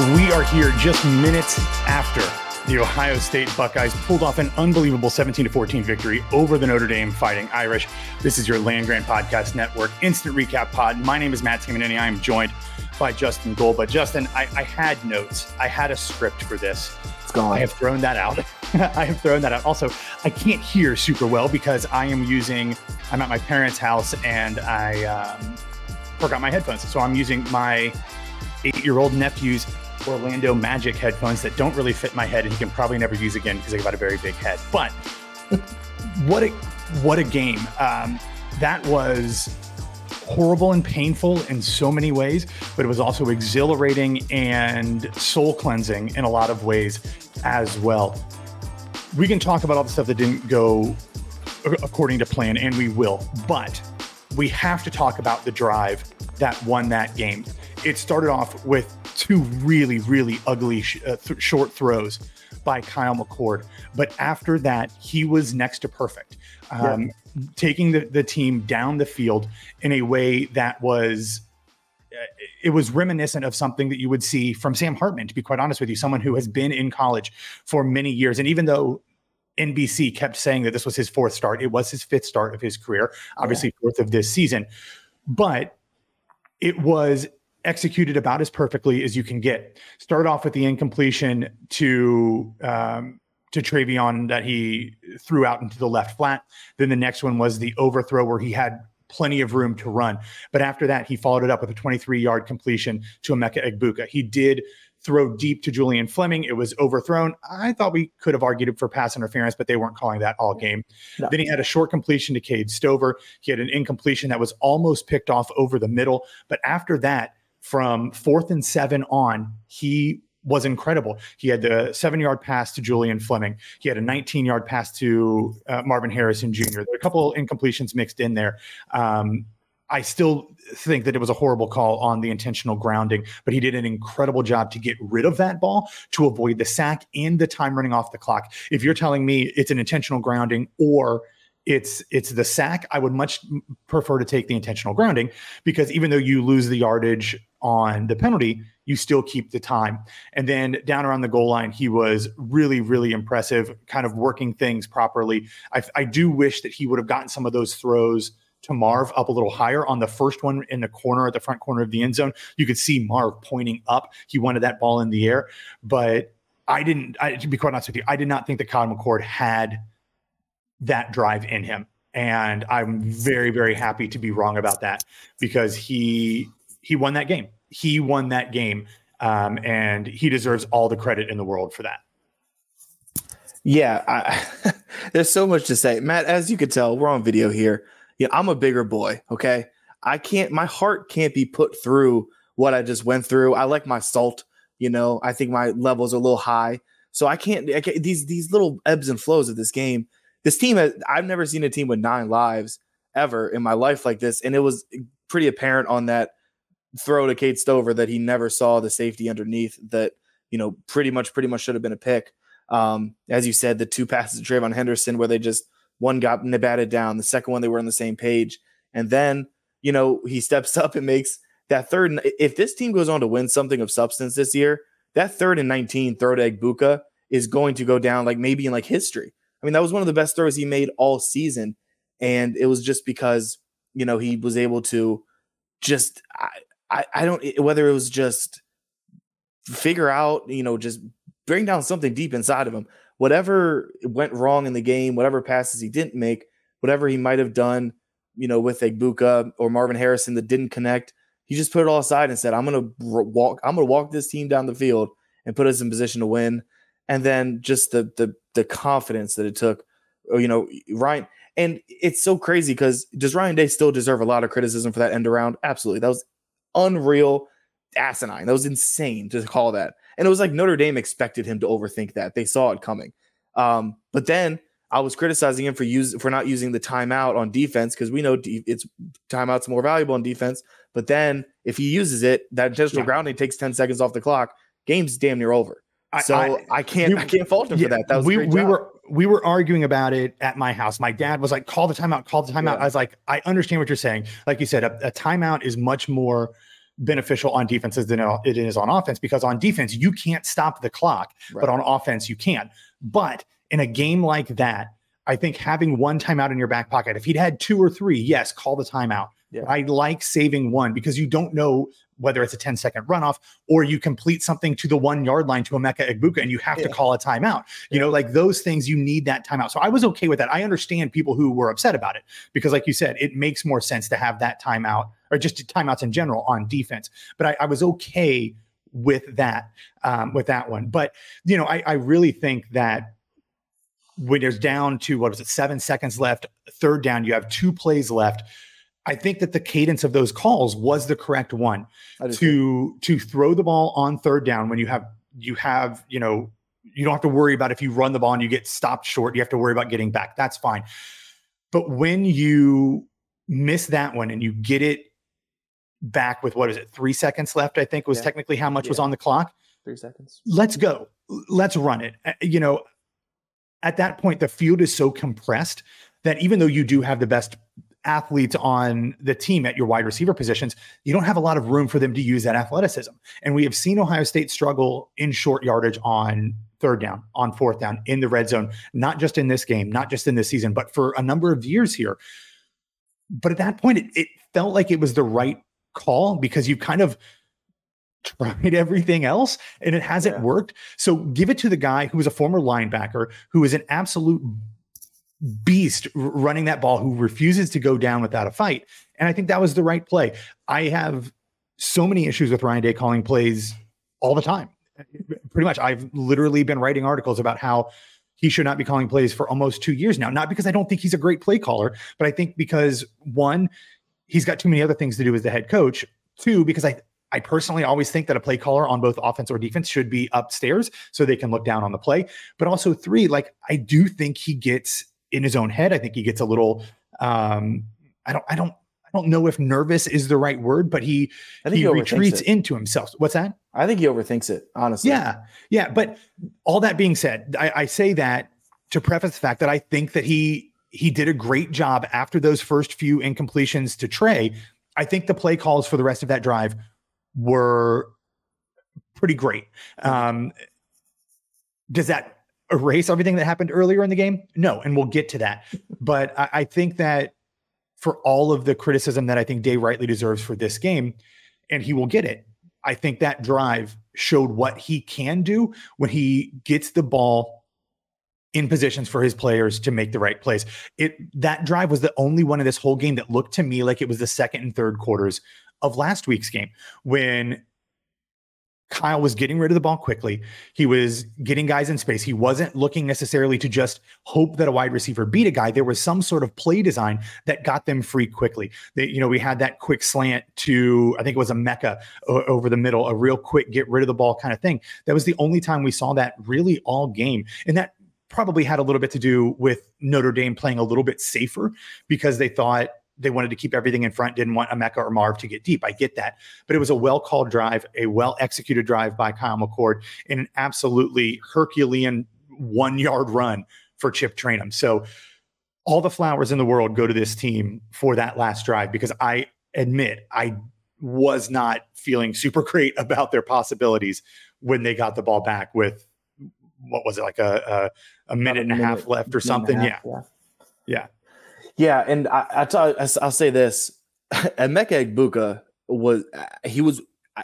We are here just minutes after the Ohio State Buckeyes pulled off an unbelievable 17 to 14 victory over the Notre Dame Fighting Irish. This is your Land Grant Podcast Network instant recap pod. My name is Matt Tamanini. I am joined by Justin Golba. But Justin, I, I had notes, I had a script for this. It's gone. I have thrown that out. I have thrown that out. Also, I can't hear super well because I am using, I'm at my parents' house and I um, forgot my headphones. So I'm using my eight year old nephew's Orlando Magic headphones that don't really fit my head and he can probably never use again because I've got a very big head. But what a what a game. Um, that was horrible and painful in so many ways, but it was also exhilarating and soul cleansing in a lot of ways as well. We can talk about all the stuff that didn't go according to plan, and we will, but we have to talk about the drive that won that game. It started off with two really, really ugly sh- uh, th- short throws by Kyle McCord. But after that, he was next to perfect, um, taking the, the team down the field in a way that was uh, it was reminiscent of something that you would see from Sam Hartman, to be quite honest with you, someone who has been in college for many years. And even though NBC kept saying that this was his fourth start, it was his fifth start of his career, obviously fourth of this season. But it was executed about as perfectly as you can get. Started off with the incompletion to um, to TreVeyon that he threw out into the left flat. Then the next one was the overthrow where he had plenty of room to run. But after that, he followed it up with a 23 yard completion to Emeka Egbuka. He did throw deep to Julian Fleming. It was overthrown. I thought we could have argued for pass interference, but they weren't calling that all game. Then he had a short completion to Cade Stover. He had an incompletion that was almost picked off over the middle. But after that, from fourth and seven on, he was incredible. He had the seven yard pass to Julian Fleming. He had a 19 yard pass to uh, Marvin Harrison Jr. There were a couple incompletions mixed in there. Um, I still think that it was a horrible call on the intentional grounding, but he did an incredible job to get rid of that ball to avoid the sack and the time running off the clock. If you're telling me it's an intentional grounding or it's it's the sack, I would much prefer to take the intentional grounding because even though you lose the yardage on the penalty, you still keep the time. And then down around the goal line, he was really, really impressive, kind of working things properly. I, I do wish that he would have gotten some of those throws to Marv up a little higher on the first one in the corner at the front corner of the end zone. You could see Marv pointing up. He wanted that ball in the air, but I didn't. I, to be quite honest with you, I did not think that Kyle McCord had that drive in him, and I'm very very happy to be wrong about that because he he won that game. He won that game, um, and he deserves all the credit in the world for that. Yeah, I, there's so much to say, Matt. As you can tell, we're on video here. Yeah, I'm a bigger boy. Okay, I can't. My heart can't be put through what I just went through. I like my salt. You know, I think my levels are a little high, so I can't. I can't these these little ebbs and flows of this game. This team, has, I've never seen a team with nine lives ever in my life like this, and it was pretty apparent on that throw to Cade Stover that he never saw the safety underneath. That you know, pretty much, pretty much should have been a pick. Um, as you said, the two passes to TreVeyon Henderson where they just one got batted down, the second one they were on the same page, and then you know he steps up and makes that third. And If this team goes on to win something of substance this year, that third and 19 throw to Egbuka is going to go down like maybe in like history. I mean, that was one of the best throws he made all season, and it was just because you know he was able to just I I, don't whether it was just figure out you know just bring down something deep inside of him. Whatever went wrong in the game, whatever passes he didn't make, whatever he might have done, you know, with Egbuka or Marvin Harrison that didn't connect, he just put it all aside and said, "I'm going to walk. I'm to walk this team down the field and put us in position to win." And then just the the the confidence that it took, oh, you know, Ryan. And it's so crazy because does Ryan Day still deserve a lot of criticism for that end around? Absolutely, that was unreal, asinine. That was insane to call that. And it was like Notre Dame expected him to overthink that. They saw it coming. Um, but then I was criticizing him for use for not using the timeout on defense because we know de- it's timeouts more valuable on defense. But then if he uses it, that intentional yeah. grounding takes 10 seconds off the clock. Game's damn near over. So I, I can't we, I can't fault him yeah, for that. That was we we were we were arguing about it at my house. My dad was like, "Call the timeout, call the timeout." Yeah. I was like, "I understand what you're saying." Like you said, a, a timeout is much more beneficial on defenses than it is on offense because on defense you can't stop the clock, right. but on offense you can. But in a game like that, I think having one timeout in your back pocket, if he'd had two or three, yes, call the timeout. Yeah. I like saving one because you don't know whether it's a 10 second runoff or you complete something to the one yard line to Emeka Egbuka and you have yeah. to call a timeout. You yeah. know, like those things, you need that timeout. So I was okay with that. I understand people who were upset about it because, like you said, it makes more sense to have that timeout or just timeouts in general on defense. But I, I was okay with that, um, with that one. But, you know, I, I really think that when there's down to what was it, seven seconds left, third down, you have two plays left I think that the cadence of those calls was the correct one to to throw the ball on third down when you have you have you know you don't have to worry about if you run the ball and you get stopped short you have to worry about getting back. That's fine. But when you miss that one and you get it back with what is it three seconds left I think was yeah. technically how much yeah. was on the clock? Three seconds. Let's go. Let's run it. Uh, you know at that point the field is so compressed that even though you do have the best athletes on the team at your wide receiver positions, you don't have a lot of room for them to use that athleticism. And we have seen Ohio State struggle in short yardage on third down, on fourth down, in the red zone, not just in this game, not just in this season, but for a number of years here. But at that point, it, it felt like it was the right call because you kind of tried everything else and it hasn't yeah. worked. So give it to the guy who was a former linebacker, who is an absolute beast running that ball who refuses to go down without a fight. And I think that was the right play. I have so many issues with Ryan Day calling plays all the time. Pretty much, I've literally been writing articles about how he should not be calling plays for almost two years now. Not because I don't think he's a great play caller, but I think because one, he's got too many other things to do as the head coach. Two, because I I personally always think that a play caller on both offense or defense should be upstairs so they can look down on the play. But also three, like I do think he gets in his own head. I think he gets a little um, I don't I don't I don't know if nervous is the right word, but he he, he retreats into himself. What's that? I think he overthinks it, honestly. Yeah. Yeah. But all that being said, I, I say that to preface the fact that I think that he he did a great job after those first few incompletions to Trey. I think the play calls for the rest of that drive were pretty great. Um, does that erase everything that happened earlier in the game? No, and we'll get to that. But I, I think that for all of the criticism that I think Day rightly deserves for this game, and he will get it. I think that drive showed what he can do when he gets the ball in positions for his players to make the right plays. It that drive was the only one in this whole game that looked to me like it was the second and third quarters of last week's game when Kyle was getting rid of the ball quickly. He was getting guys in space. He wasn't looking necessarily to just hope that a wide receiver beat a guy. There was some sort of play design that got them free quickly. You know, we had that quick slant to, I think it was Emeka o- over the middle, a real quick get rid of the ball kind of thing. That was the only time we saw that really all game. And that probably had a little bit to do with Notre Dame playing a little bit safer because they thought they wanted to keep everything in front, didn't want Emeka or Marv to get deep. I get that. But it was a well called drive, a well executed drive by Kyle McCord, and an absolutely Herculean one yard run for Chip Trayanum. So all the flowers in the world go to this team for that last drive because I admit I was not feeling super great about their possibilities when they got the ball back with what was it like a a, a minute and a half left or something. Yeah. yeah. Yeah, and I, I I'll say this: Emeka Egbuka was he was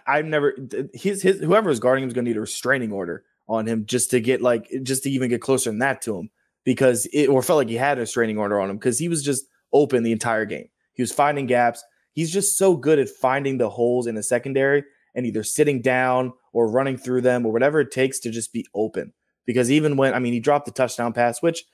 I've never his his whoever was guarding him was going to need a restraining order on him just to get like just to even get closer than that to him because it or felt like he had a restraining order on him because he was just open the entire game. He was finding gaps. He's just so good at finding the holes in the secondary and either sitting down or running through them or whatever it takes to just be open. Because even when I mean he dropped the touchdown pass, which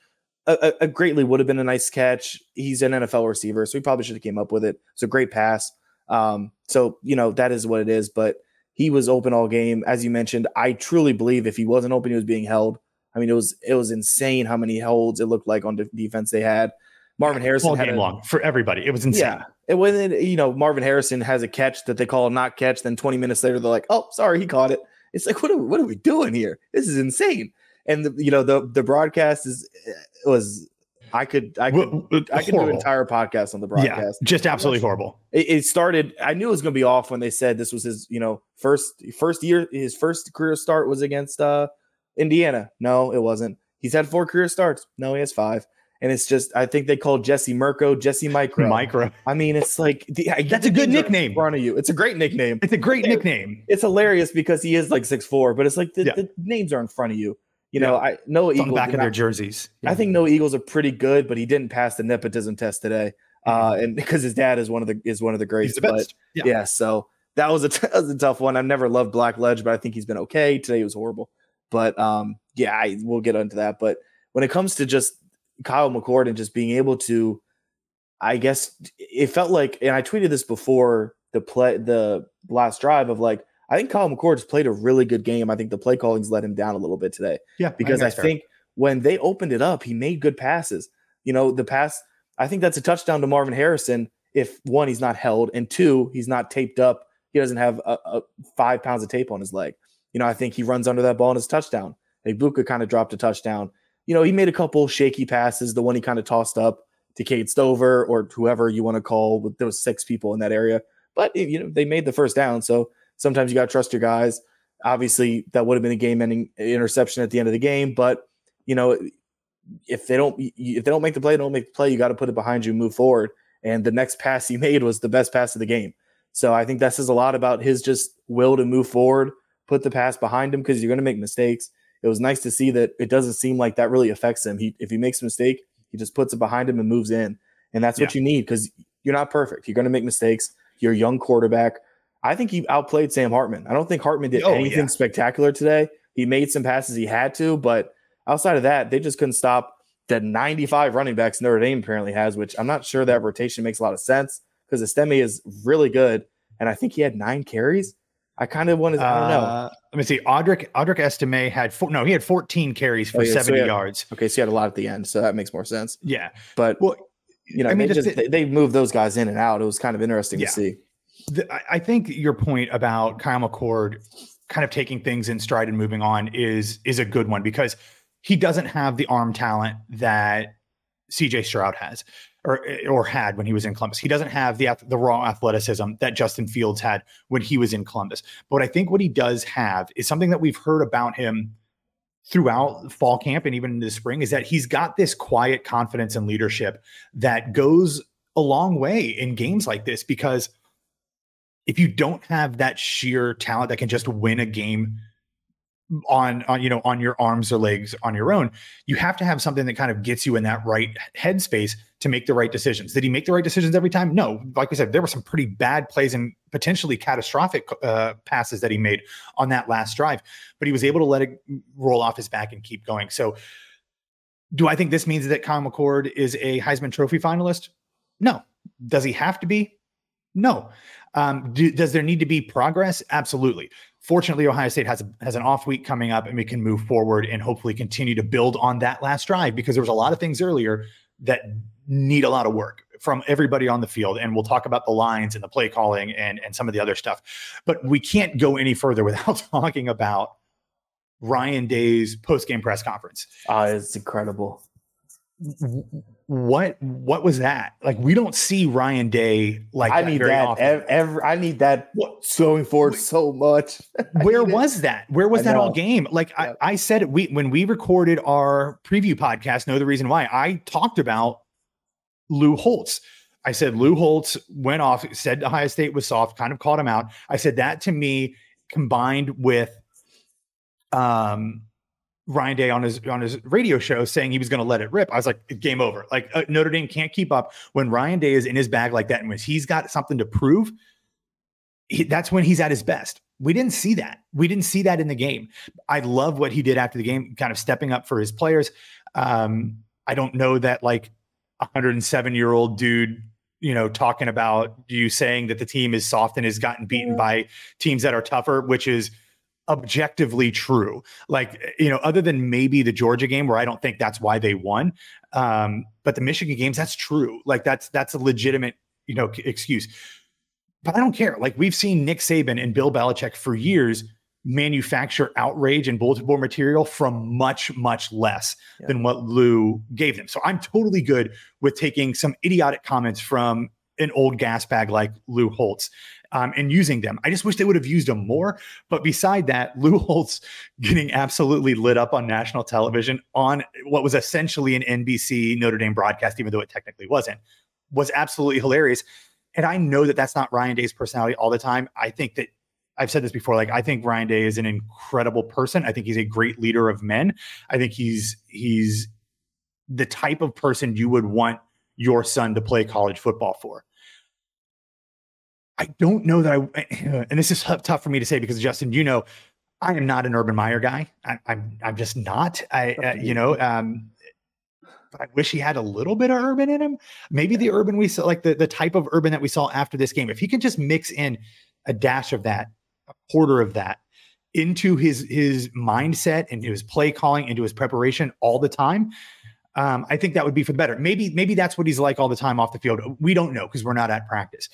a, a, greatly would have been a nice catch. He's an NFL receiver, so he probably should have came up with it. It's a great pass. Um, so you know that is what it is. But he was open all game, as you mentioned. I truly believe if he wasn't open, he was being held. I mean, it was it was insane how many holds it looked like on de- defense they had. Marvin Harrison all had game a, long for everybody. It was insane. Yeah, it was you know Marvin Harrison has a catch that they call a not catch. Then 20 minutes later, they're like, "Oh, sorry, he caught it." It's like, what are what are we doing here? This is insane. And the, you know the the broadcast is was I could I could I could do an entire podcast on the broadcast. Yeah, just absolutely horrible. It, it, started. I knew it was going to be off when they said this was his, you know, first first year. His first career start was against uh Indiana. No, it wasn't. He's had four career starts. No, he has five. And it's just, I think they called Jesse Mirco Jesse Micro. Micro. I mean, it's like the, that's a good nickname. In front of you, it's a great nickname. It's a great nickname. It's hilarious because he is like six four, but it's like the, yeah. the names are in front of you. You know, I know Eagles on the back of not, their jerseys. Yeah. I think Noah Eagles are pretty good, but he didn't pass the nepotism test today, uh, and because his dad is one of the is one of the greats. The but yeah. yeah. so that was a t- that was a tough one. I've never loved Blackledge, but I think he's been okay. Today It was horrible, but um, yeah, I, we'll get into that. But when it comes to just Kyle McCord and just being able to, I guess it felt like, and I tweeted this before the play the last drive of like I think Kyle has played a really good game. I think the play calling's let him down a little bit today. Yeah, because I, I think when they opened it up, he made good passes. You know, the pass. I think that's a touchdown to Marvin Harrison. If one, he's not held, and two, he's not taped up. He doesn't have a, a five pounds of tape on his leg. You know, I think he runs under that ball and his touchdown. Egbuka kind of dropped a touchdown. You know, he made a couple shaky passes. The one he kind of tossed up to Cade Stover or whoever you want to call. There was six people in that area, but you know they made the first down. So Sometimes you got to trust your guys. Obviously, that would have been a game-ending interception at the end of the game, but you know, if they don't if they don't make the play, don't make the play. You got to put it behind you, move forward. And the next pass he made was the best pass of the game. So I think that says a lot about his just will to move forward, put the pass behind him because you're going to make mistakes. It was nice to see that it doesn't seem like that really affects him. He if he makes a mistake, he just puts it behind him and moves in. And that's yeah. what you need because you're not perfect. You're going to make mistakes. You're a young quarterback. I think he outplayed Sam Hartman. I don't think Hartman did oh, anything yeah. spectacular today. He made some passes he had to, but outside of that, they just couldn't stop the 95 running backs Notre Dame apparently has, which I'm not sure that rotation makes a lot of sense because Estime is really good. And I think he had nine carries. I kind of wanted, to I don't know. Uh, let me see. Audric Audric Estime had four, no, he had 14 carries for oh, yeah, 70 so had, yards. Okay, so he had a lot at the end, so that makes more sense. Yeah. But well, you know, I mean, they, just, the, they, moved those guys in and out. It was kind of interesting yeah. to see the, I think your point about Kyle McCord kind of taking things in stride and moving on is is a good one because he doesn't have the arm talent that CJ Stroud has or or had when he was in Columbus. He doesn't have the the raw athleticism that Justin Fields had when he was in Columbus. But I think what he does have is something that we've heard about him throughout fall camp and even in the spring is that he's got this quiet confidence and leadership that goes a long way in games like this because if you don't have that sheer talent that can just win a game on on you know on your arms or legs on your own you have to have something that kind of gets you in that right headspace to make the right decisions. Did he make the right decisions every time? No. Like we said there were some pretty bad plays and potentially catastrophic uh, passes that he made on that last drive but he was able to let it roll off his back and keep going. So do i think this means that kyle mccord is a heisman trophy finalist? No. Does he have to be? No um, do, does there need to be progress absolutely Fortunately, Ohio State has a, has an off week coming up, and we can move forward and hopefully continue to build on that last drive because there was a lot of things earlier that need a lot of work from everybody on the field. And we'll talk about the lines and the play calling and and some of the other stuff. But we can't go any further without talking about Ryan Day's post game press conference. Uh, it's incredible what what was that like we don't see ryan day like i need that ev- every, i need that what? going forward so much where was it. that where was I that know. all game like yeah. I, I said we when we recorded our preview podcast know the reason why i talked about lou holtz i said lou holtz went off said ohio state was soft kind of called him out i said that to me combined with um Ryan Day on his on his radio show saying he was going to let it rip. I was like, game over. Like uh, Notre Dame can't keep up when Ryan Day is in his bag like that, and when he's got something to prove, he, that's when he's at his best. We didn't see that. We didn't see that in the game. I love what he did after the game, kind of stepping up for his players. Um, I don't know that like a 107 year old dude you know, talking about you saying that the team is soft and has gotten beaten by teams that are tougher, which is objectively true. Like, you know, other than maybe the Georgia game where I don't think that's why they won. Um, but the Michigan games, that's true. Like that's that's a legitimate, you know, excuse. But I don't care. Like we've seen Nick Saban and Bill Belichick for years manufacture outrage and bulletin board material from much, much less yeah. than what Lou gave them. So I'm totally good with taking some idiotic comments from an old gas bag like Lou Holtz um, and using them. I just wish they would have used them more. But beside that, Lou Holtz getting absolutely lit up on national television on what was essentially an NBC Notre Dame broadcast, even though it technically wasn't, was absolutely hilarious. And I know that that's not Ryan Day's personality all the time. I think that I've said this before. Like I think Ryan Day is an incredible person. I think he's a great leader of men. I think he's he's the type of person you would want your son to play college football for. I don't know that I, and this is tough for me to say because Justin, you know, I am not an Urban Meyer guy. I, am I'm, I'm just not. I, uh, you know, um, I wish he had a little bit of urban in him. Maybe the urban we saw, like the, the type of urban that we saw after this game, if he can just mix in a dash of that, a quarter of that into his his mindset, into his play calling, into his preparation all the time, um, I think that would be for the better. Maybe maybe that's what he's like all the time off the field. We don't know because we're not at practice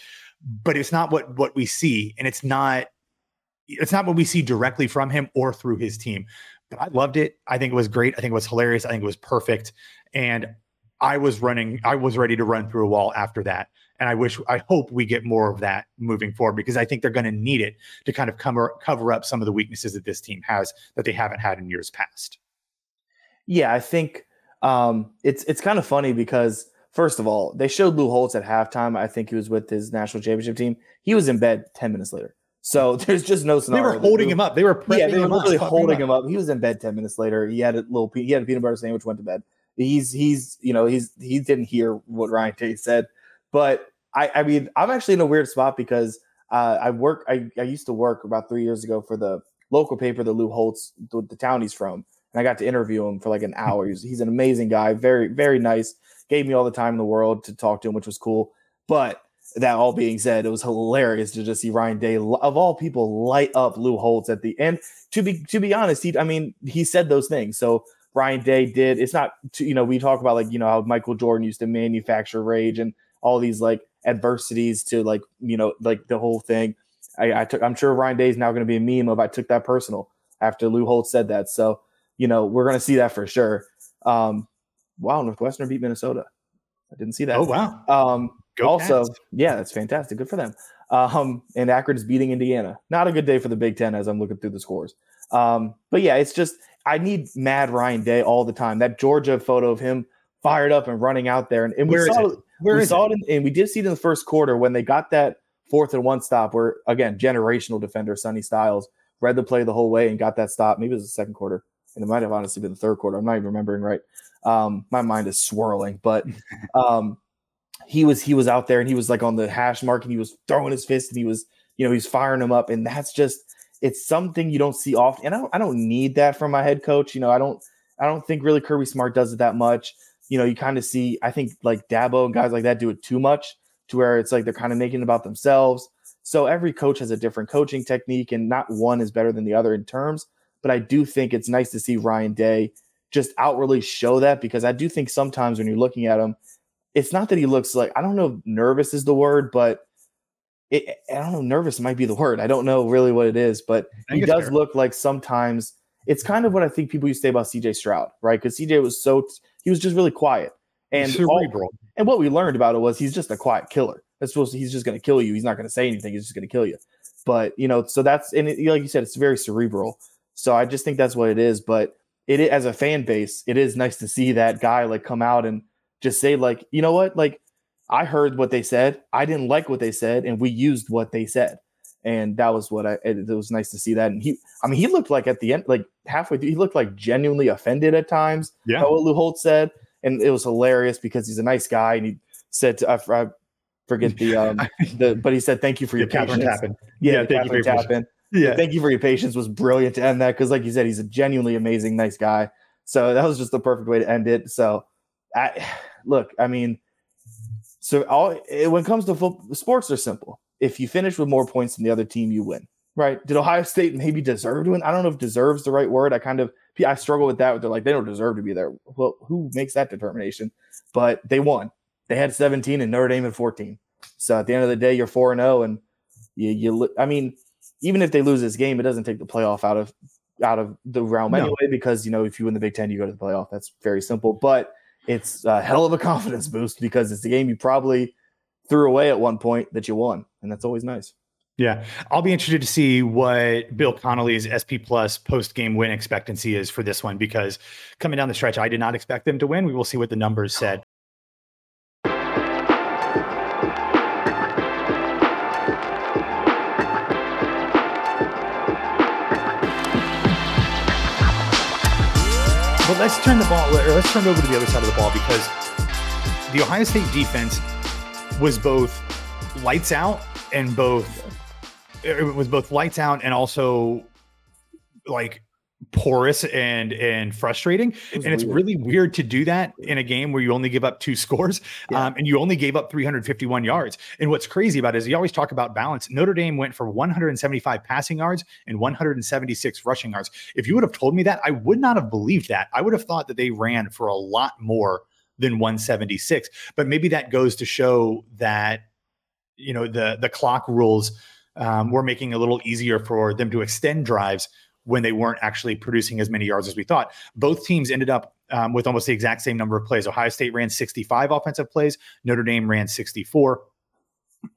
but it's not what what we see, and it's not it's not what we see directly from him or through his team. But I loved it. I think it was great. I think it was hilarious. I think it was perfect. And I was running, I was ready to run through a wall after that. And I wish, I hope we get more of that moving forward because I think they're going to need it to kind of cover cover up some of the weaknesses that this team has that they haven't had in years past. Yeah, I think um, it's it's kind of funny because First of all, they showed Lou Holtz at halftime. I think he was with his national championship team. He was in bed 10 minutes later. So there's just no scenario. They were holding him up. They were yeah, they were literally holding him up. He was in bed 10 minutes later. He had a little he had a peanut butter sandwich, went to bed. He's he's you know, he's he didn't hear what Ryan Day said. But I I mean, I'm actually in a weird spot because uh, I work I, I used to work about three years ago for the local paper that Lou Holtz, the, the town he's from. And I got to interview him for like an hour. He's, he's an amazing guy, very, very nice gave me all the time in the world to talk to him, which was cool. But that all being said, it was hilarious to just see Ryan Day of all people light up Lou Holtz at the end. To be to be honest, he I mean he said those things. So Ryan Day did. It's not to, you know we talk about like you know how Michael Jordan used to manufacture rage and all these like adversities to like you know like the whole thing. I, I took. I'm sure Ryan Day is now going to be a meme of I took that personal after Lou Holtz said that. So you know we're going to see that for sure. Um, wow, Northwestern beat Minnesota. I didn't see that. Oh wow. Um, also, Cats. yeah, that's fantastic. Good for them. Um, and Akron is beating Indiana. Not a good day for the Big Ten as I'm looking through the scores. Um, but yeah, it's just I need mad Ryan Day all the time. That Georgia photo of him fired up and running out there, and, and we saw it? Where we saw it? it, in, and we did see it in the first quarter when they got that fourth and one stop where again generational defender Sonny Styles read the play the whole way and got that stop. Maybe it was the second quarter, and it might have honestly been the third quarter. I'm not even remembering right. Um, my mind is swirling, but um, he was he was out there and he was like on the hash mark and he was throwing his fist and he was you know he's firing them up and that's just it's something you don't see often and I don't I don't need that from my head coach. You know I don't I don't think really Kirby Smart does it that much. You know you kind of see I think like Dabo and guys like that do it too much to where it's like they're kind of making it about themselves. So every coach has a different coaching technique, and not one is better than the other in terms. But I do think it's nice to see Ryan Day just outwardly show that because I do think sometimes when you're looking at him, it's not that he looks like I don't know nervous is the word, but it, I don't know, nervous might be the word. I don't know really what it is, but he does fair. look like sometimes it's kind of what I think people used to say about CJ Stroud, right? Because CJ was so he was just really quiet and cerebral. All, and what we learned about it was he's just a quiet killer. That's supposed to, he's just going to kill you. He's not going to say anything. He's just going to kill you. But you know, so that's and it, like you said, it's very cerebral. So I just think that's what it is. But it as a fan base, it is nice to see that guy like come out and just say like, you know what, like I heard what they said. I didn't like what they said, and we used what they said. And that was what I. It, it was nice to see that. And he, I mean, he looked like at the end, like halfway through, he looked like genuinely offended at times. Yeah. What Lou Holtz said, and it was hilarious because he's a nice guy, and he said, to, I, I forget the um the, but he said, "Thank you for your yeah, patience." Tappen. Yeah, yeah thank Kathryn you for your Tappen. Yeah. Thank you for your patience was brilliant to end that because, like you said, he's a genuinely amazing, nice guy. So that was just the perfect way to end it. So, I, look, I mean, so all eh, when it comes to football, sports are simple. If you finish with more points than the other team, you win. Right? Did Ohio State maybe deserve to win? I don't know if deserves the right word. I kind of I struggle with that. They're like they don't deserve to be there. Well, who makes that determination? But they won. They had 17 and Notre Dame had 14. So at the end of the day, you're four and zero, and you you. I mean, even if they lose this game, it doesn't take the playoff out of out of the realm no. anyway. Because you know, if you win the Big Ten, you go to the playoff. That's very simple. But it's a hell of a confidence boost because it's the game you probably threw away at one point that you won, and that's always nice. Yeah, I'll be interested to see what Bill Connelly's SP Plus post game win expectancy is for this one because coming down the stretch, I did not expect them to win. We will see what the numbers said. But let's turn the ball, let's turn over to the other side of the ball because the Ohio State defense was both lights out and both er, it was both lights out and also like porous and and frustrating. It and it's weird. really weird to do that in a game where you only give up two scores yeah. um, and you only gave up 351 yards. And what's crazy about it is you always talk about balance. Notre dame went for 175 passing yards and 176 rushing yards. If you would have told me that i would not have believed that. I would have thought that they ran for a lot more than 176 but maybe that goes to show that you know the the clock rules um, were making it a little easier for them to extend drives when they weren't actually producing as many yards as we thought. Both teams ended up um, with almost the exact same number of plays. Ohio State ran 65 offensive plays, Notre Dame ran 64.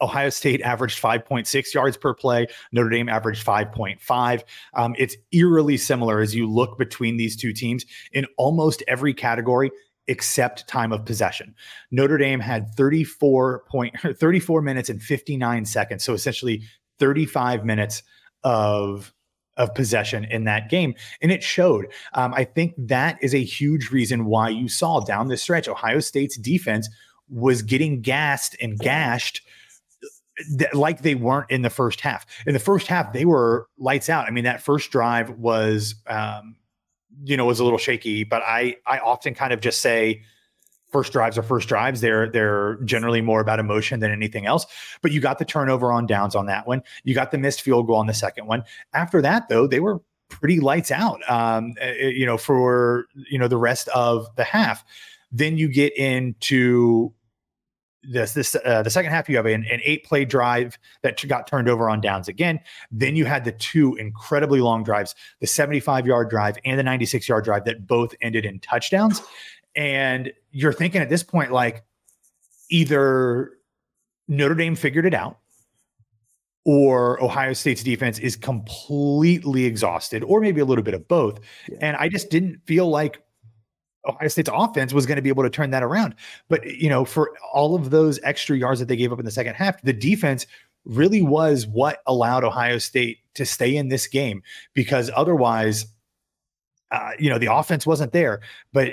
Ohio State averaged 5.6 yards per play. Notre Dame averaged 5.5. Um, it's eerily similar as you look between these two teams in almost every category except time of possession. Notre Dame had 34 point 34 minutes and 59 seconds. So essentially 35 minutes of of possession in that game. And it showed. Um, I think that is a huge reason why you saw down the stretch Ohio State's defense was getting gassed and gashed th- like they weren't in the first half. In the first half, they were lights out. I mean, that first drive was, um, you know, was a little shaky, but I, I often kind of just say, first drives are first drives. They're they're generally more about emotion than anything else. But you got the turnover on downs on that one. You got the missed field goal on the second one. After that, though, they were pretty lights out. Um, eh, eh, you know, for you know the rest of the half. Then you get into this this uh, the second half. You have an, an eight play drive that got turned over on downs again. Then you had the two incredibly long drives, the 75 yard drive and the 96 yard drive that both ended in touchdowns. And you're thinking at this point, like either Notre Dame figured it out or Ohio State's defense is completely exhausted, or maybe a little bit of both. Yeah. And I just didn't feel like Ohio State's offense was going to be able to turn that around. But, you know, for all of those extra yards that they gave up in the second half, the defense really was what allowed Ohio State to stay in this game because otherwise, uh, you know, the offense wasn't there. But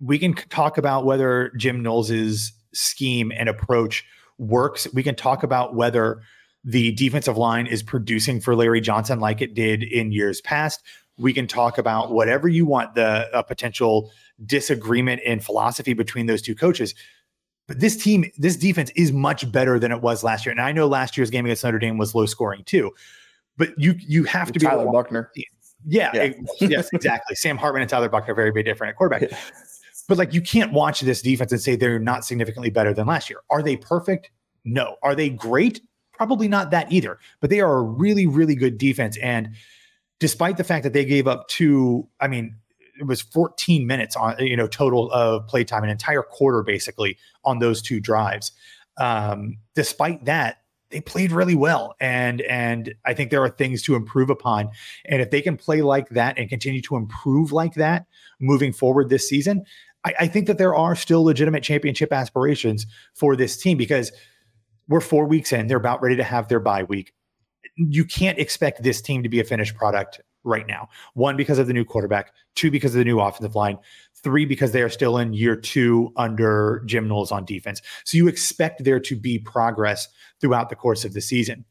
we can talk about whether Jim Knowles's scheme and approach works. We can talk about whether the defensive line is producing for Larry Johnson like it did in years past. We can talk about whatever you want the a potential disagreement in philosophy between those two coaches. But this team, this defense is much better than it was last year. And I know last year's game against Notre Dame was low scoring too. But you you have to be Tyler Buchner. Yeah, Yeah. yes, exactly. Sam Hartman and Tyler Buchner are very, very different at quarterback. But like you can't watch this defense and say they're not significantly better than last year. Are they perfect? No. Are they great? Probably not that either. But they are a really, really good defense. And despite the fact that they gave up two, I mean, it was 14 minutes on you know total of playtime, an entire quarter basically on those two drives. Um, despite that, they played really well, and and I think there are things to improve upon. And if they can play like that and continue to improve like that moving forward this season, I, I think that there are still legitimate championship aspirations for this team because we're four weeks in, they're about ready to have their bye week. You can't expect this team to be a finished product right now. One, because of the new quarterback, two, because of the new offensive line, three, because they are still in year two under Jim Knowles on defense. So you expect there to be progress throughout the course of the season.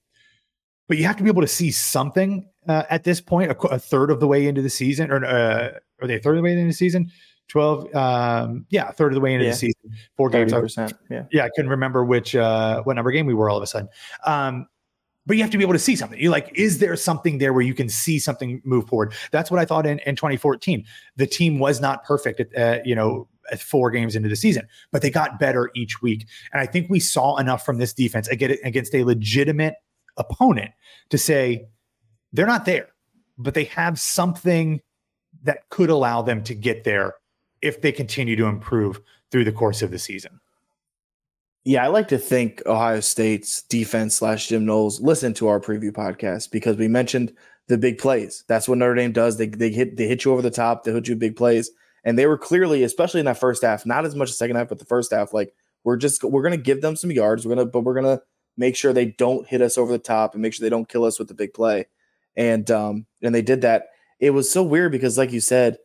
But you have to be able to see something uh, at this point, a, a third of the way into the season, or uh, are they a third of the way into the season? 12, um, yeah, third of the way into Yeah. the season. Four games. 30%. Yeah. yeah, I couldn't remember which uh what number game we were all of a sudden. Um, but you have to be able to see something. You're like, is there something there where you can see something move forward? That's what I thought in, in 2014. The team was not perfect at uh, you know at four games into the season, but they got better each week. And I think we saw enough from this defense again against a legitimate opponent to say they're not there, but they have something that could allow them to get there if they continue to improve through the course of the season. Yeah, I like to think Ohio State's defense slash Jim Knowles listened to our preview podcast because we mentioned the big plays. That's what Notre Dame does. They they hit they hit you over the top. They hit you big plays, and they were clearly, especially in that first half, not as much the second half, but the first half, like we're just we're gonna give them some yards. We're gonna but we're gonna make sure they don't hit us over the top and make sure they don't kill us with the big play. And um and they did that. It was so weird because, like you said,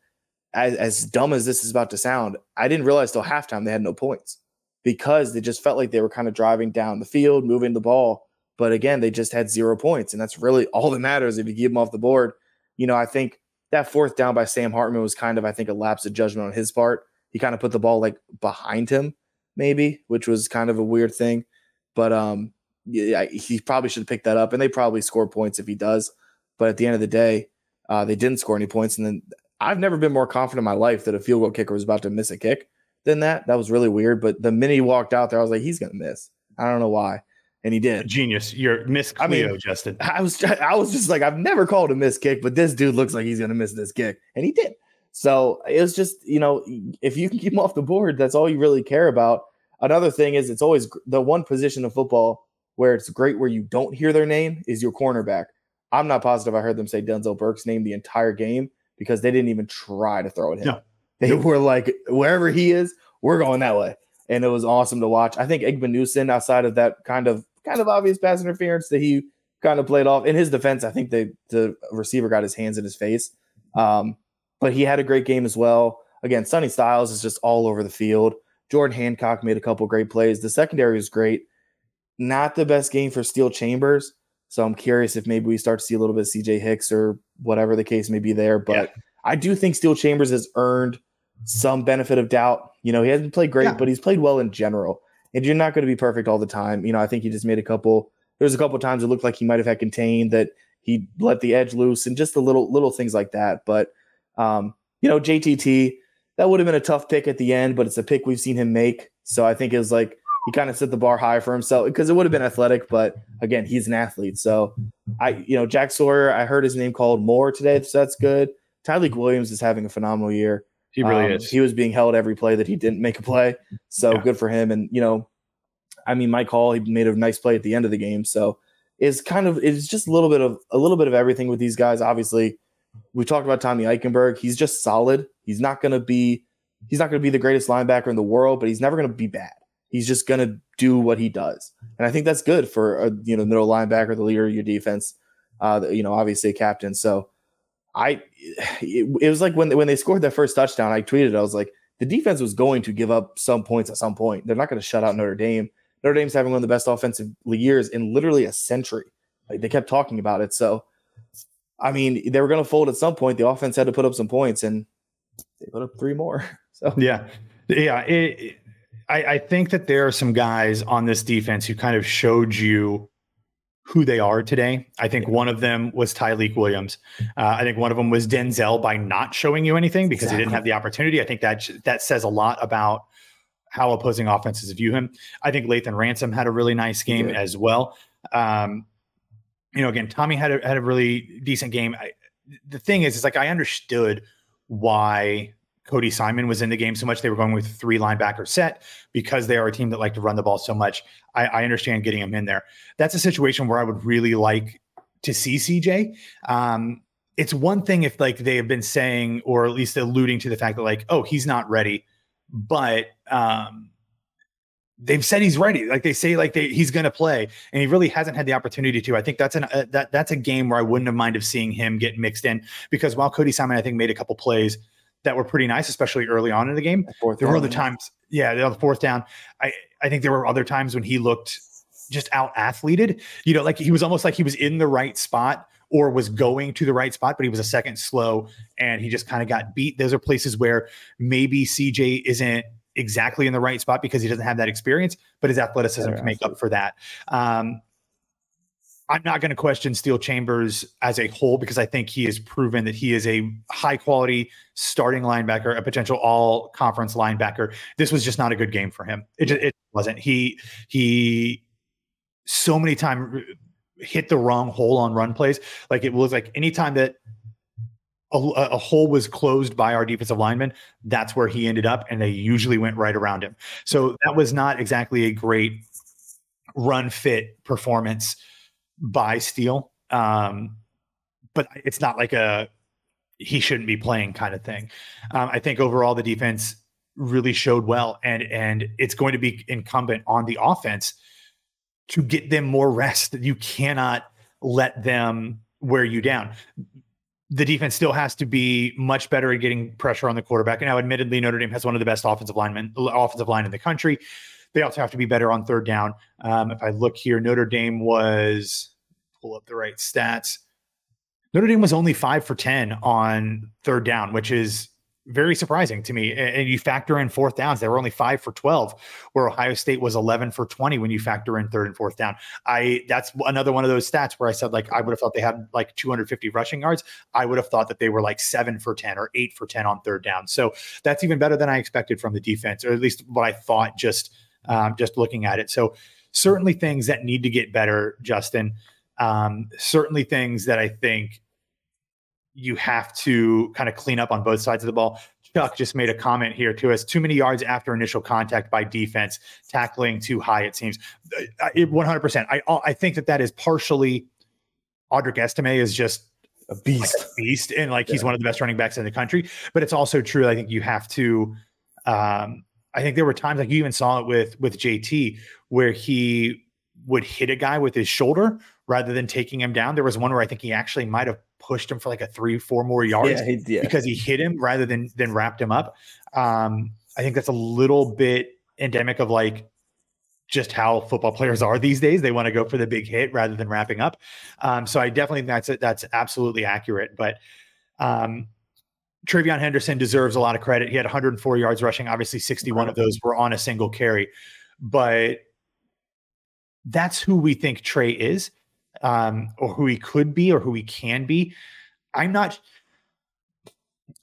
as, as dumb as this is about to sound, I didn't realize till halftime they had no points because they just felt like they were kind of driving down the field, moving the ball. But again, they just had zero points. And that's really all that matters if you keep them off the board. You know, I think that fourth down by Sam Hartman was kind of, I think, a lapse of judgment on his part. He kind of put the ball like behind him, maybe, which was kind of a weird thing. But um, yeah, he probably should pick that up. And they probably score points if he does. But at the end of the day, uh, they didn't score any points. And then I've never been more confident in my life that a field goal kicker was about to miss a kick than that. That was really weird. But the minute he walked out there, I was like, he's gonna miss. I don't know why, and he did. Genius. You're Miss I mean, Justin. I was I was just like, I've never called a miss kick, but this dude looks like he's gonna miss this kick, and he did. So it was just, you know, if you can keep him off the board, that's all you really care about. Another thing is, it's always the one position of football where it's great where you don't hear their name is your cornerback. I'm not positive I heard them say Denzel Burke's name the entire game because they didn't even try to throw at him. No. They were like, wherever he is, we're going that way. And it was awesome to watch. I think Igbinosun, outside of that kind of kind of obvious pass interference that he kind of played off in his defense, I think they the receiver got his hands in his face. Um, but he had a great game as well. Again, Sonny Styles is just all over the field. Jordan Hancock made a couple great plays. The secondary was great. Not the best game for Steele Chambers. So I'm curious if maybe we start to see a little bit of CJ Hicks or whatever the case may be there. But Yeah. I do think Steele Chambers has earned some benefit of doubt. You know, he hasn't played great, Yeah. but he's played well in general. And you're not going to be perfect all the time. You know, I think he just made a couple. There's a couple times it looked like he might have had contained that he let the edge loose and just the little little things like that. But um, you know, JTT that would have been a tough pick at the end, but it's a pick we've seen him make. So I think it was like he kind of set the bar high for himself because it would have been athletic, but again, he's an athlete. So I, you know, Jack Sawyer, I heard his name called more today, so that's good. Tyleik Williams is having a phenomenal year. He really Um, is. He was being held every play that he didn't make a play. So Yeah. good for him. And, you know, I mean, Mike Hall, he made a nice play at the end of the game. So it's kind of, it's just a little bit of, a little bit of everything with these guys. Obviously, we talked about Tommy Eichenberg. He's just solid. He's not going to be, he's not going to be the greatest linebacker in the world, but he's never going to be bad. He's just gonna do what he does, and I think that's good for a you know middle linebacker, the leader of your defense. Uh, you know, obviously a captain. So I, it, it was like when when they scored their first touchdown, I tweeted, I was like, the defense was going to give up some points at some point. They're not going to shut out Notre Dame. Notre Dame's having one of the best offensive years in literally a century. Like they kept talking about it. So, I mean, they were going to fold at some point. The offense had to put up some points, and they put up three more. So yeah, yeah. It, I, I think that there are some guys on this defense who kind of showed you who they are today. I think one of them was Tyleik Williams. Uh, I think one of them was Denzel by not showing you anything because exactly. he didn't have the opportunity. I think that that says a lot about how opposing offenses view him. I think Lathan Ransom had a really nice game yeah. as well. Um, you know, again, Tommy had a, had a really decent game. I, the thing is, is like I understood why Cody Simon was in the game so much. They were going with three linebacker set because they are a team that like to run the ball so much. I, I understand getting him in there. That's a situation where I would really like to see CJ. Um, it's one thing if like they have been saying or at least alluding to the fact that like, oh, he's not ready, but um, they've said he's ready. Like they say, like they, he's going to play, and he really hasn't had the opportunity to. I think that's an uh, that that's a game where I wouldn't have minded seeing him get mixed in because while Cody Simon I think made a couple plays that were pretty nice, especially early on in the game. The there were other times, yeah, the fourth down. I I think there were other times when he looked just out athleted. You know, like he was almost like he was in the right spot or was going to the right spot, but he was a second slow and he just kind of got beat. Those are places where maybe CJ isn't exactly in the right spot because he doesn't have that experience, but his athleticism can make up for that. Um, I'm not going to question Steele Chambers as a whole because I think he has proven that he is a high quality starting linebacker, a potential all conference linebacker. This was just not a good game for him. It, just, it wasn't. He he so many times hit the wrong hole on run plays. Like it was like anytime that a, a, hole was closed by our defensive lineman, that's where he ended up, and they usually went right around him. So that was not exactly a great run fit performance by Steele. Um, but it's not like a he shouldn't be playing kind of thing. Um, I think overall the defense really showed well, and and it's going to be incumbent on the offense to get them more rest. You cannot let them wear you down the defense still has to be much better at getting pressure on the quarterback. And now, admittedly, Notre Dame has one of the best offensive linemen, offensive line in the country. They also have to be better on third down. Um, if I look here, Notre Dame was pull up the right stats. Notre Dame was only five for ten on third down, which is very surprising to me. And you factor in fourth downs, they were only five for 12, where Ohio State was 11 for 20 when you factor in third and fourth down. I that's another one of those stats where I said, like, I would have thought they had like 250 rushing yards. I would have thought that they were like seven for 10 or eight for 10 on third down. So that's even better than I expected from the defense, or at least what I thought just um, just looking at it. So certainly things that need to get better, Justin. Um, certainly things that I think you have to kind of clean up on both sides of the ball. Chuck just made a comment here to us. Too many yards after initial contact by defense, tackling too high. It seems one hundred percent. I I think that that is partially Audric Estime is just a beast, like a beast, and like yeah. he's one of the best running backs in the country. But it's also true. I think you have to. Um, I think there were times like you even saw it with with JT where he would hit a guy with his shoulder rather than taking him down. There was one where I think he actually might have pushed him for like a three, four more yards yeah, he, yeah. because he hit him rather than than wrapped him up. Um, I think that's a little bit endemic of like just how football players are these days. They want to go for the big hit rather than wrapping up. Um, so I definitely think that's that's absolutely accurate. But um, TreVeyon Henderson deserves a lot of credit. He had 104 yards rushing. Obviously, 61 of those were on a single carry. But that's who we think Trey is um, or who he could be or who he can be. I'm not.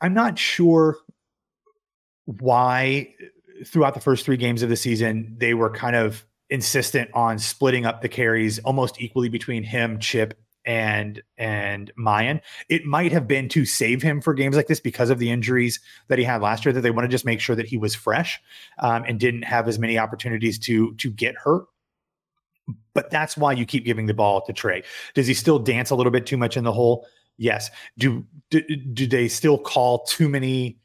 I'm not sure why throughout the first three games of the season they were kind of insistent on splitting up the carries almost equally between him, Chip, and and Mayan. It might have been to save him for games like this because of the injuries that he had last year. That they want to just make sure that he was fresh um, and didn't have as many opportunities to to get hurt but that's why you keep giving the ball to Trey. Does he still dance a little bit too much in the hole? Yes. Do do, do they still call too many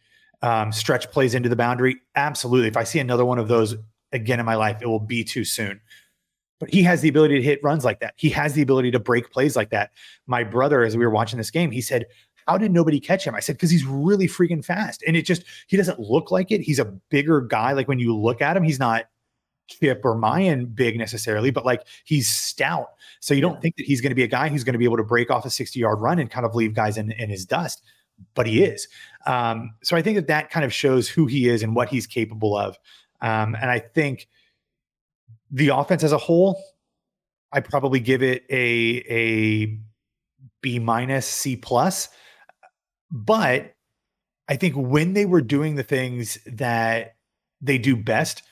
um, stretch plays into the boundary? Absolutely. If I see another one of those again in my life, it will be too soon. But he has the ability to hit runs like that. He has the ability to break plays like that. My brother, as we were watching this game, he said, How did nobody catch him? I said, Because he's really freaking fast. And it just, he doesn't look like it. He's a bigger guy. Like when you look at him, he's not Chip or Mayan big necessarily, but like he's stout. So you don't think that he's going to be a guy who's going to be able to break off a 60 yard run and kind of leave guys in, in his dust, but he is. Um, so I think that that kind of shows who he is and what he's capable of. Um, and I think the offense as a whole, I probably give it a a B minus C plus. But I think when they were doing the things that they do best,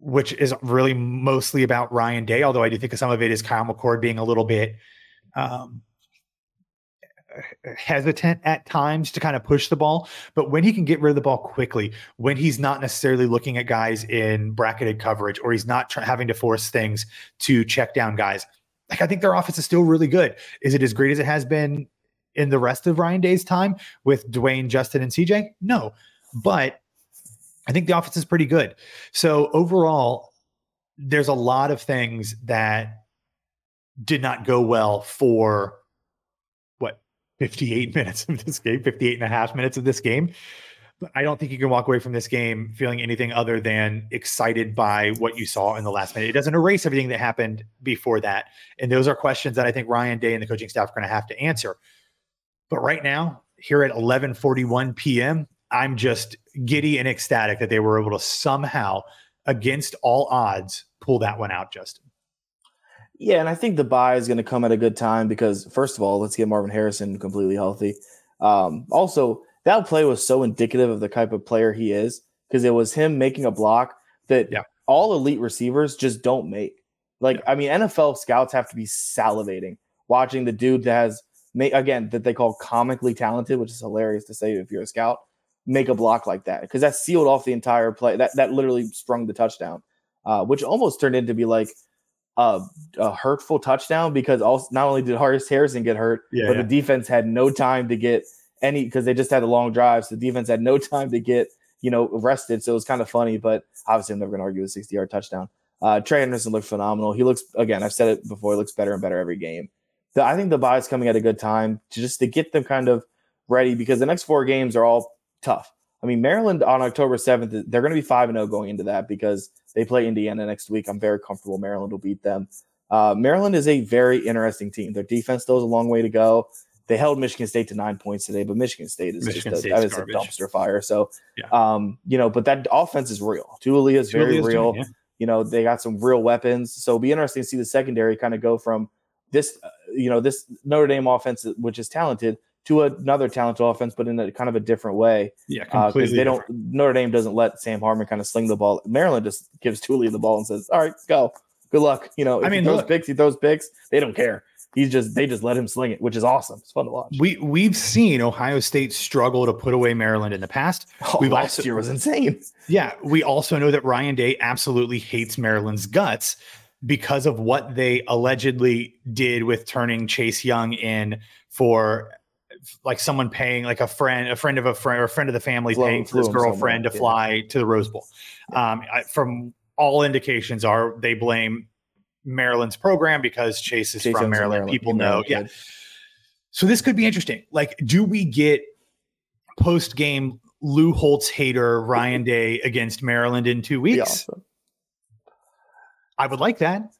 which is really mostly about Ryan Day, although I do think some of it is Kyle McCord being a little bit um, hesitant at times to kind of push the ball. But when he can get rid of the ball quickly, when he's not necessarily looking at guys in bracketed coverage or he's not tr- having to force things to check down guys, like I think their offense is still really good. Is it as great as it has been in the rest of Ryan Day's time with Dwayne, Justin, and CJ? No. But I think the offense is pretty good. So overall, there's a lot of things that did not go well for what 58 minutes of this game, 58 and a half minutes of this game. But I don't think you can walk away from this game feeling anything other than excited by what you saw in the last minute. It doesn't erase everything that happened before that. And those are questions that I think Ryan Day and the coaching staff are going to have to answer. But right now, here at 11:41 p.m., I'm just giddy and ecstatic that they were able to somehow, against all odds, pull that one out, Justin. Yeah, and I think the buy is going to come at a good time because first of all, let's get Marvin Harrison completely healthy. Um, also, that play was so indicative of the type of player he is because it was him making a block that yeah. all elite receivers just don't make. Like, yeah. I mean, NFL scouts have to be salivating watching the dude that has made again that they call comically talented, which is hilarious to say if you're a scout, make a block like that because that sealed off the entire play. That that literally sprung the touchdown, uh, which almost turned into be like a, a hurtful touchdown because also not only did Harris Harrison get hurt, yeah, but yeah. the defense had no time to get any because they just had a long drive. So the defense had no time to get you know rested. So it was kind of funny, but obviously I'm never going to argue a 60 yard touchdown. Uh, Trey Henderson looked phenomenal. He looks again. I've said it before. He looks better and better every game. The, I think the buy is coming at a good time to just to get them kind of ready because the next four games are all tough. I mean, Maryland on October 7th, they're going to be 5 0 going into that because they play Indiana next week. I'm very comfortable Maryland will beat them. Uh, Maryland is a very interesting team. Their defense still has a long way to go. They held Michigan State to nine points today, but Michigan State is Michigan just a, State's that is a dumpster fire. So, Yeah. um, you know, but that offense is real. Taulia is very Taulia's real. it, yeah. You know, they got some real weapons. So it'll be interesting to see the secondary kind of go from this, uh, you know, this Notre Dame offense, which is talented, to another talented offense, but in a kind of a different way Yeah, uh, because completely. they don't different. Notre Dame doesn't let Sam Hartman kind of sling the ball. Maryland just gives Taulia the ball and says, "All right, go, good luck." You know, I mean, those picks, he throws picks. They don't care. He's just they just let him sling it, which is awesome. It's fun to watch. We we've seen Ohio State struggle to put away Maryland in the past. Oh, we've last also- year was insane. Yeah, we also know that Ryan Day absolutely hates Maryland's guts because of what they allegedly did with turning Chase Young in for like someone paying like a friend, a friend of a friend or a friend of the family Flew- paying for flew his him girlfriend to somewhere, yeah. fly to the Rose Bowl. Um, I, from all indications are they blame Maryland's program because Chase is Chase from Maryland. Maryland- People Maryland know, yeah. So this could be interesting. Like, do we get post game Lou Holtz hater Ryan Day against Maryland in two weeks? awesome. I would like that.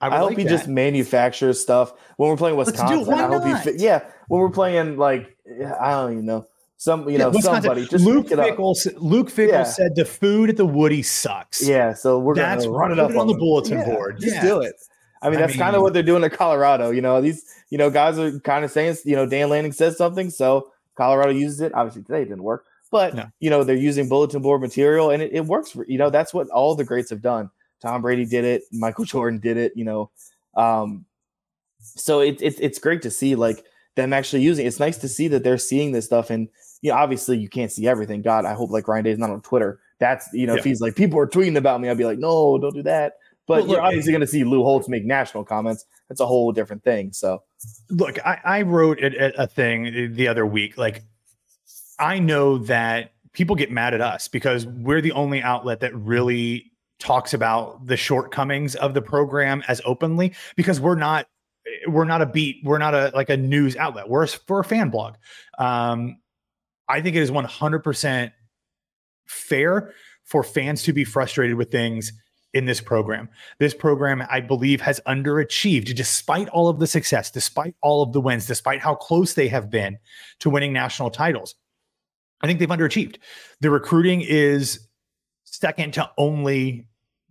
I, I, hope like he that. just manufactures stuff when we're playing it. Wisconsin. Why I hope not? he, fi- yeah, when we're playing like I don't even know some, you know, Wisconsin- somebody just Luke. Fickell. Luke Fickell Yeah. said the food at the Woody sucks. Yeah, so we're That's gonna run it up it on the bulletin Yeah, board. Just Yeah. do it. I mean, I that's kind of what they're doing at Colorado. You know, these you know guys are kind of saying, you know, Dan Lanning says something, so Colorado uses it. Obviously, today it didn't work, but No. you know they're using bulletin board material, and it, it works. For, you know, that's what all the greats have done. Tom Brady did it. Michael Jordan did it. You know, um, so it's it's it's great to see like them actually using. It's nice to see that they're seeing this stuff, and you know, obviously you can't see everything. God, I hope like Ryan Day is not on Twitter. That's you know, if he's like people are tweeting about me, I'd be like, no, don't do that. But Well, you're look, obviously going to see Lou Holtz make national comments. That's a whole different thing. So Look, I, I wrote a, a thing the other week. Like, I know that people get mad at us because we're the only outlet that really talks about the shortcomings of the program as openly because we're not we're not a beat we're not a like a news outlet. We're a, a fan blog. Um i think it is 100% fair for fans to be frustrated with things in this program. This program i believe has underachieved despite all of the success despite all of the wins despite how close they have been to winning national titles. I think they've underachieved. The recruiting is second to only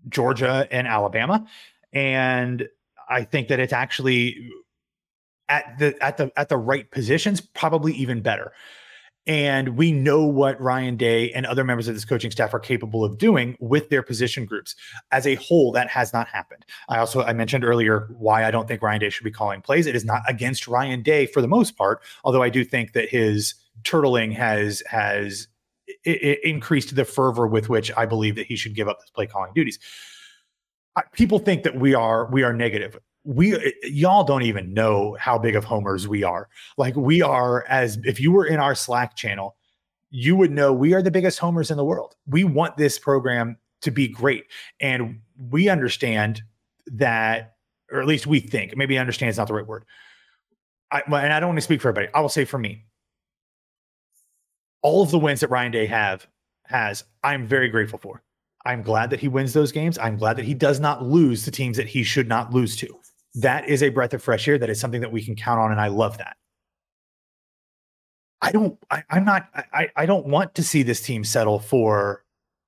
Georgia and Alabama. And I think that it's actually at the at the at the right positions, probably even better. And we know what Ryan Day and other members of this coaching staff are capable of doing with their position groups. As a whole, that has not happened. I also I mentioned earlier why I don't think Ryan Day should be calling plays. It is not against Ryan Day for the most part, although I do think that his turtling has has it, it increased the fervor with which I believe that he should give up his play calling duties. I, people think that we are we are negative. We uh, y'all don't even know how big of homers we are. Like we are as if you were in our Slack channel, you would know we are the biggest homers in the world. We want this program to be great, and we understand that, or at least we think. Maybe understand is not the right word. I, and I don't want to speak for everybody. I will say for me, all of the wins that Ryan Day have has, I'm very grateful for. I'm glad that he wins those games. I'm glad that he does not lose to teams that he should not lose to. That is a breath of fresh air. That is something that we can count on, and I love that. I don't. I, am not. I, I don't want to see this team settle for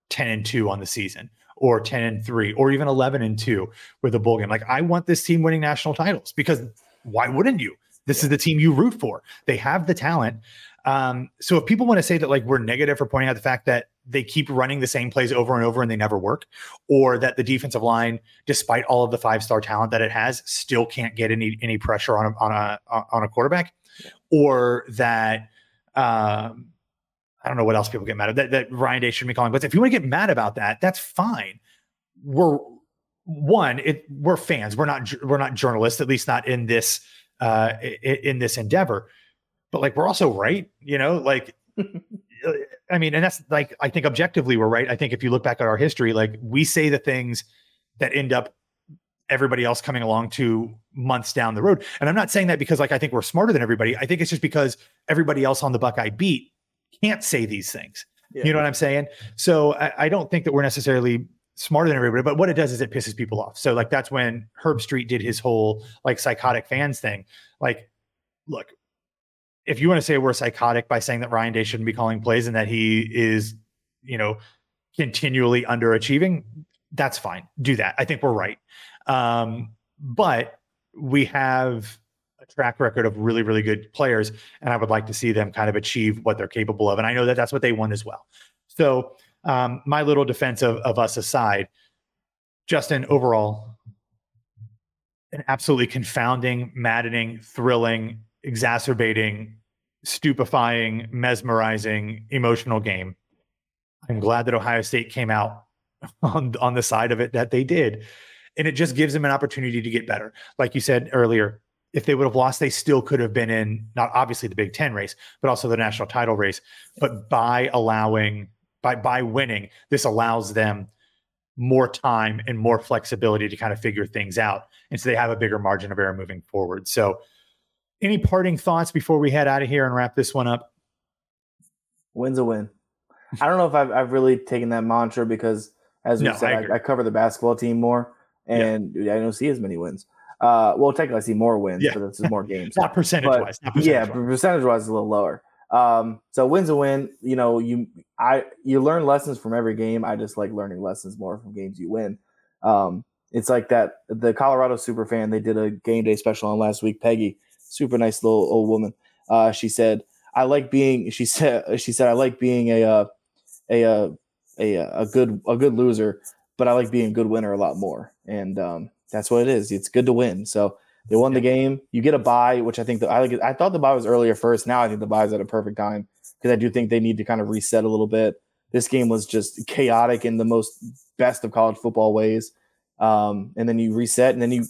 ten and two on the season, or ten and three, or even eleven and two with a bowl game. Like I want this team winning national titles because why wouldn't you? This is the team you root for. They have the talent. Um, so if people want to say that like we're negative for pointing out the fact that they keep running the same plays over and over and they never work, or that the defensive line, despite all of the five star talent that it has, still can't get any any pressure on a on a on a quarterback, or that um, I don't know what else people get mad at that, that Ryan Day should be calling. But if you want to get mad about that, that's fine. We're one, it we're fans. We're not we're not journalists, at least not in this uh, in this endeavor but like we're also right, you know, like I mean, and that's like I think objectively we're right. I think if you look back at our history, like we say the things that end up everybody else coming along to months down the road. And I'm not saying that because like I think we're smarter than everybody. I think it's just because everybody else on the Buckeye beat can't say these things. Yeah. You know what I'm saying? So I, I, don't think that we're necessarily smarter than everybody, but what it does is it pisses people off. So like that's when Herbstreit did his whole like psychotic fans thing. Like, look, if you want to say we're psychotic by saying that Ryan Day shouldn't be calling plays and that he is, you know, continually underachieving, that's fine. Do that. I think we're right. Um, but we have a track record of really, really good players, and I would like to see them kind of achieve what they're capable of. And I know that that's what they want as well. So, um, my little defense of, of us aside, Justin, overall, an absolutely confounding, maddening, thrilling, exacerbating stupefying, mesmerizing, emotional game. I'm glad that Ohio State came out on, on the side of it that they did. And it just gives them an opportunity to get better. Like you said earlier, if they would have lost, they still could have been in not obviously the Big Ten race, but also the national title race. But by allowing, by by winning, this allows them more time and more flexibility to kind of figure things out. And so they have a bigger margin of error moving forward. So any parting thoughts before we head out of here and wrap this one up? Win's a win. I don't know if I've, I've really taken that mantra because, as we no, said, I, I, I, cover the basketball team more, and yeah. I don't see as many wins. Uh, well, technically, I see more wins, yeah. but it's more games. not percentage but, wise. Not percentage yeah, percentage wise, is a little lower. Um, so win's a win. You know, you I you learn lessons from every game. I just like learning lessons more from games you win. Um, it's like that. The Colorado super fan they did a game day special on last week. Peggy super nice little old woman. Uh, she said, "I like being." She said, "She said I like being a uh, a uh, a a good a good loser, but I like being a good winner a lot more." And um, that's what it is. It's good to win. So they won the game. You get a buy, which I think that I like. I thought the buy was earlier first. Now I think the buy is at a perfect time because I do think they need to kind of reset a little bit. This game was just chaotic in the most best of college football ways. Um, and then you reset, and then you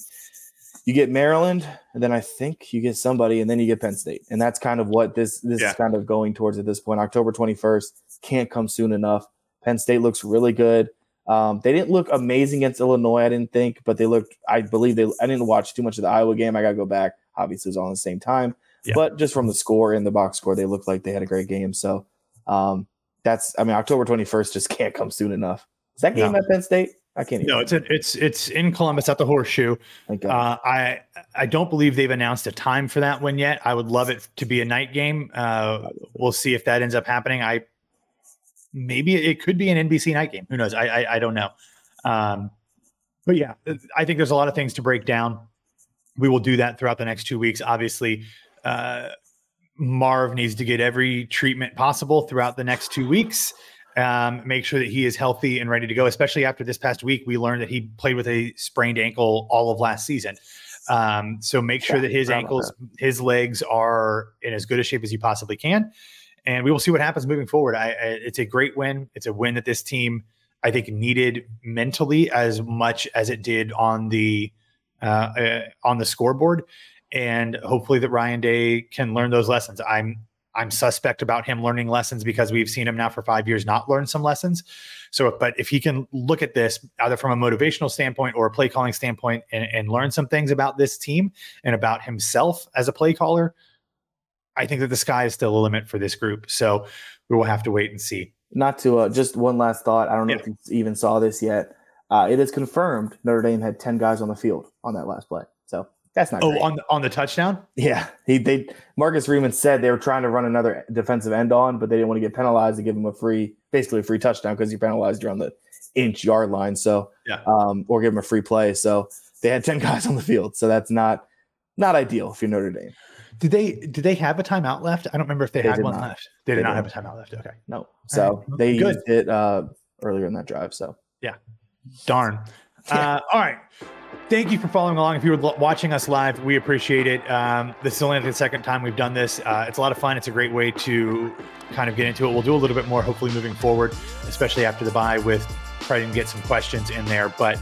you get Maryland, and then I think you get somebody, and then you get Penn State, and that's kind of what this this yeah. is kind of going towards at this point. October twenty first can't come soon enough. Penn State looks really good. Um, they didn't look amazing against Illinois, I didn't think, but they looked. I believe they. I didn't watch too much of the Iowa game. I got to go back. Obviously, it was on the same time, Yeah. but just from the score and the box score, they looked like they had a great game. So um, that's. I mean, October twenty first just can't come soon enough. Is that game No. at Penn State? I can't. Even No, it's a, it's it's in Columbus at the Horseshoe. Uh, I I don't believe they've announced a time for that one yet. I would love it to be a night game. Uh, we'll see if that ends up happening. I maybe it could be an NBC night game. Who knows? I I, I don't know. Um, but yeah, I think there's a lot of things to break down. We will do that throughout the next two weeks. Obviously, uh, Marv needs to get every treatment possible throughout the next two weeks. Um, make sure that he is healthy and ready to go. Especially after this past week, we learned that he played with a sprained ankle all of last season. Um, so make sure that his ankles, his legs are in as good a shape as you possibly can, and we will see what happens moving forward. I, I, it's a great win. It's a win that this team, I think, needed mentally as much as it did on the uh, uh, on the scoreboard, and hopefully that Ryan Day can learn those lessons. I'm I'm suspect about him learning lessons because we've seen him now for five years not learn some lessons. So, but if he can look at this either from a motivational standpoint or a play calling standpoint and, and learn some things about this team and about himself as a play caller, I think that the sky is still a limit for this group. So we will have to wait and see. Not to uh, just one last thought. I don't know Yeah. if you even saw this yet. Uh, it is confirmed Notre Dame had ten guys on the field on that last play. That's not. Oh, great. on the, on the touchdown. Yeah, he they Marcus Freeman said they were trying to run another defensive end on, but they didn't want to get penalized to give him a free, basically a free touchdown because you penalized you on the inch yard line. So Yeah. um, or give him a free play. So they had ten guys on the field. So that's not not ideal if you're Notre Dame. Did they did they have a timeout left? I don't remember if they, They had one not. left. They did They not have a timeout left. Okay. No, so right. they Good. used it uh, earlier in that drive. So yeah, Darn. Uh, all right. Thank you for following along. If you were watching us live, we appreciate it. Um, this is only the second time we've done this. Uh, it's a lot of fun. It's a great way to kind of get into it. We'll do a little bit more, hopefully, moving forward, especially after the buy with trying to get some questions in there. But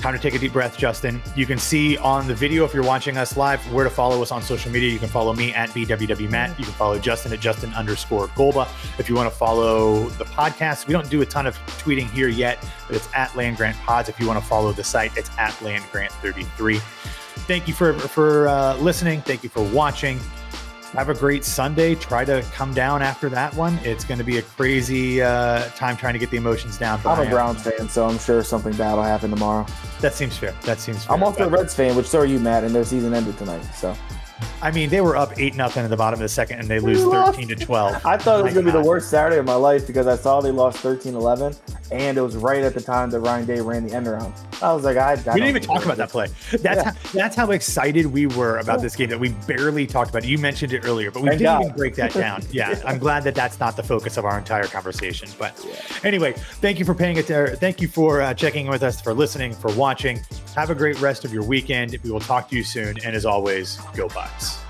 time to take a deep breath, Justin. You can see on the video, if you're watching us live, where to follow us on social media. You can follow me at BWWMatt. You can follow Justin at Justin underscore Golba. If you want to follow the podcast, we don't do a ton of tweeting here yet, but it's at Land Grant Pods. If you want to follow the site, it's at Land Grant 33. Thank you for for uh, listening. Thank you for watching. Have a great Sunday. Try to come down after that one. It's going to be a crazy uh, time trying to get the emotions down. I'm a. Browns fan, so I'm sure something bad will happen tomorrow. That seems fair. That seems fair. I'm also a Reds fan, which so are you, Matt, and their season ended tonight. So I mean, they were up eight nothing at the bottom of the second, and they lose We lost. thirteen to twelve. I thought it was going to be the worst Saturday of my life because I saw they lost 13 11, and it was right at the time that Ryan Day ran the end around. I was like, I, I We didn't even talk about that play. That's Yeah. how, that's how excited we were about this game that we barely talked about it. You mentioned it earlier, but we Thank didn't God. even break that down. Yeah, I'm glad that that's not the focus of our entire conversation. But anyway, thank you for paying it. There. Thank you for uh, checking in with us, for listening, for watching. Have a great rest of your weekend. We will talk to you soon, and as always, go Bucks that.